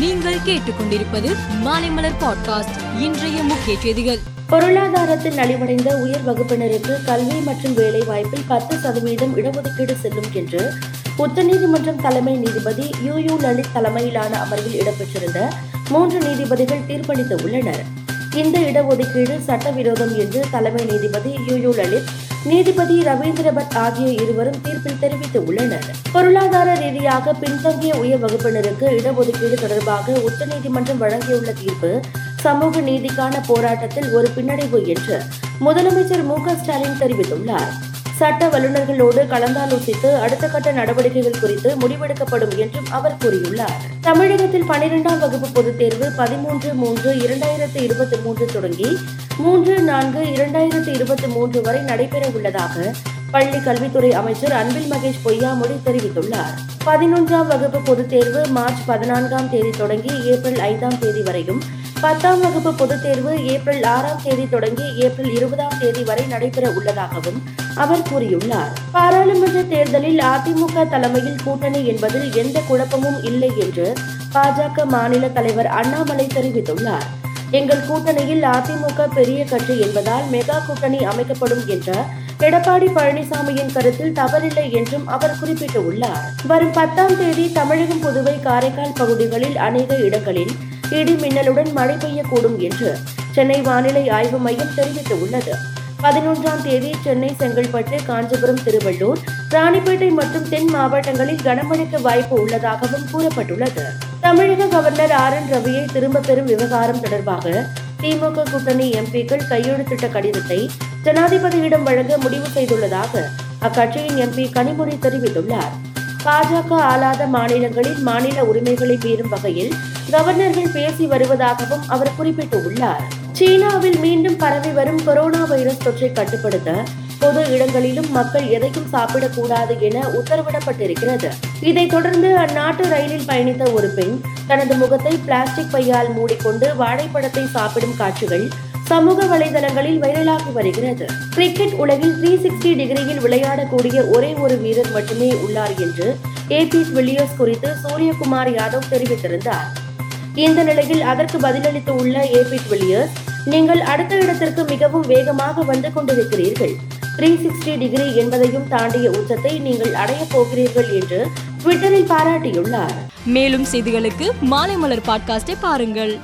நீங்கள் கேட்டுக்கொண்டிருப்பது மாலைமலர் பாட்காஸ்ட் இன்றைய முக்கிய செய்திகள். பொருளாதாரத்தில் நலிவடைந்த உயர் வகுப்பினருக்கு கல்வி மற்றும் வேலை வாய்ப்பில் பத்து சதவீதம் இடஒதுக்கீடு செல்லும் என்று உச்சநீதிமன்றம் தலைமை நீதிபதி யு யு லலித் தலைமையிலான அமர்வில் இடம்பெற்றிருந்த மூன்று நீதிபதிகள் தீர்ப்பளித்து உள்ளனர். இந்த இடஒதுக்கீடு சட்டவிரோதம் என்று தலைமை நீதிபதி யு யு லலித் நீதிபதி ரவீந்திர பட் ஆகிய இருவரும் தீர்ப்பில் தெரிவித்து உள்ளனர் பொருளாதார ரீதியாக பின்தங்கிய உயர் வகுப்பினருக்கு இடஒதுக்கீடு தொடர்பாக உச்சநீதிமன்றம் வழங்கியுள்ள தீர்ப்பு சமூக நீதிக்கான போராட்டத்தில் ஒரு பின்னடைவு என்று முதலமைச்சர் மு க ஸ்டாலின் தெரிவித்துள்ளார். சட்ட வல்லுநர்களோடு கலந்தாலோசித்து அடுத்த கட்ட நடவடிக்கைகள் குறித்து முடிவெடுக்கப்படும் என்றும் அவர் கூறியுள்ளார். தமிழகத்தில் பனிரெண்டாம் வகுப்பு பொதுத் தேர்வு பதிமூன்று மூன்று இரண்டாயிரத்து இருபத்தி மூன்று தொடங்கி மூன்று நான்கு இரண்டாயிரத்து இருபத்தி மூன்று வரை நடைபெற உள்ளதாக பள்ளி கல்வித்துறை அமைச்சர் அன்பில் மகேஷ் பொய்யாமொழி தெரிவித்துள்ளார். பதினொன்றாம் வகுப்பு பொதுத் தேர்வு மார்ச் பதினான்காம் தேதி தொடங்கி ஏப்ரல் ஐந்தாம் தேதி வரையும் பத்தாம் வகுப்பு பொதுத் தேர்வு ஏப்ரல் ஆறாம் தேதி தொடங்கி ஏப்ரல் இருபதாம் தேதி வரை நடைபெற உள்ளதாகவும் அவர் கூறியுள்ளார். பாராளுமன்ற தேர்தலில் அதிமுக தலைமையில் கூட்டணி என்பதில் எந்த குழப்பமும் இல்லை என்று பாஜக மாநில தலைவர் அண்ணாமலை தெரிவித்துள்ளார். எங்கள் கூட்டணியில் அதிமுக பெரிய கட்சி என்பதால் மெகா கூட்டணி அமைக்கப்படும் என்ற எடப்பாடி பழனிசாமியின் கருத்தில் தவறில்லை என்றும் அவர் குறிப்பிட்டுள்ளார். வரும் பத்தாம் தேதி தமிழகம் புதுவை காரைக்கால் பகுதிகளில் அநேக இடங்களில் இடி மின்னலுடன் மழை பெய்யக்கூடும் என்று சென்னை வானிலை ஆய்வு மையம் தெரிவித்துள்ளது. பதினொன்றாம் தேதி சென்னை செங்கல்பட்டு காஞ்சிபுரம் திருவள்ளூர் ராணிப்பேட்டை மற்றும் தென் மாவட்டங்களில் கனமழைக்கு வாய்ப்பு உள்ளதாகவும் கூறப்பட்டுள்ளது. தமிழக கவர்னர் ஆர் என் ரவியை திரும்ப பெறும் விவகாரம் தொடர்பாக திமுக கூட்டணி எம்பிக்கள் கையெழுத்திட்ட கடிதத்தை ஜனாதிபதியிடம் வழங்க முடிவு செய்துள்ளதாக அக்கட்சியின் எம்பி கனிமொழி தெரிவித்துள்ளார். பாஜக ஆளாத மாநிலங்களில் மாநில உரிமைகளை மீறும் வகையில் கவர்னர்கள் பேசி வருவதாகவும் அவர் குறிப்பிட்டுள்ளார். சீனாவில் மீண்டும் பரவி வரும் கொரோனா வைரஸ் தொற்றை கட்டுப்படுத்த பொது இடங்களிலும் மக்கள் எதையும் சாப்பிடக்கூடாது என உத்தரவிடப்பட்டிருக்கிறது. இதைத் தொடர்ந்து அந்நாட்டு ரயிலில் பயணித்த ஒரு பெண் தனது முகத்தை பிளாஸ்டிக் பையால் மூடிக்கொண்டு வாழைப்பழத்தை சாப்பிடும் காட்சிகள் சமூக வலைதளங்களில் வைரலாகி வருகிறது. கிரிக்கெட் உலகில் த்ரீ சிக்ஸ்டி டிகிரியில் விளையாடக்கூடிய ஒரே ஒரு வீரர் மட்டுமே உள்ளார் என்று ஏபிஸ் வில்லியர்ஸ் குறித்து சூரியகுமார் யாதவ் தெரிவித்திருந்தார். இந்த நிலையில் அதற்கு பதிலளித்து உள்ள ஏபி வில்லியர்ஸ் நீங்கள் அடுத்த இடத்திற்கு மிகவும் வேகமாக வந்து கொண்டிருக்கிறீர்கள். த்ரீ சிக்ஸ்டி டிகிரி என்பதையும் தாண்டிய உச்சத்தை நீங்கள் அடையப் போகிறீர்கள் என்று ட்விட்டரில் பாராட்டியுள்ளார். மேலும் செய்திகளுக்கு மாலை மலர் பாட்காஸ்டை பாருங்கள்.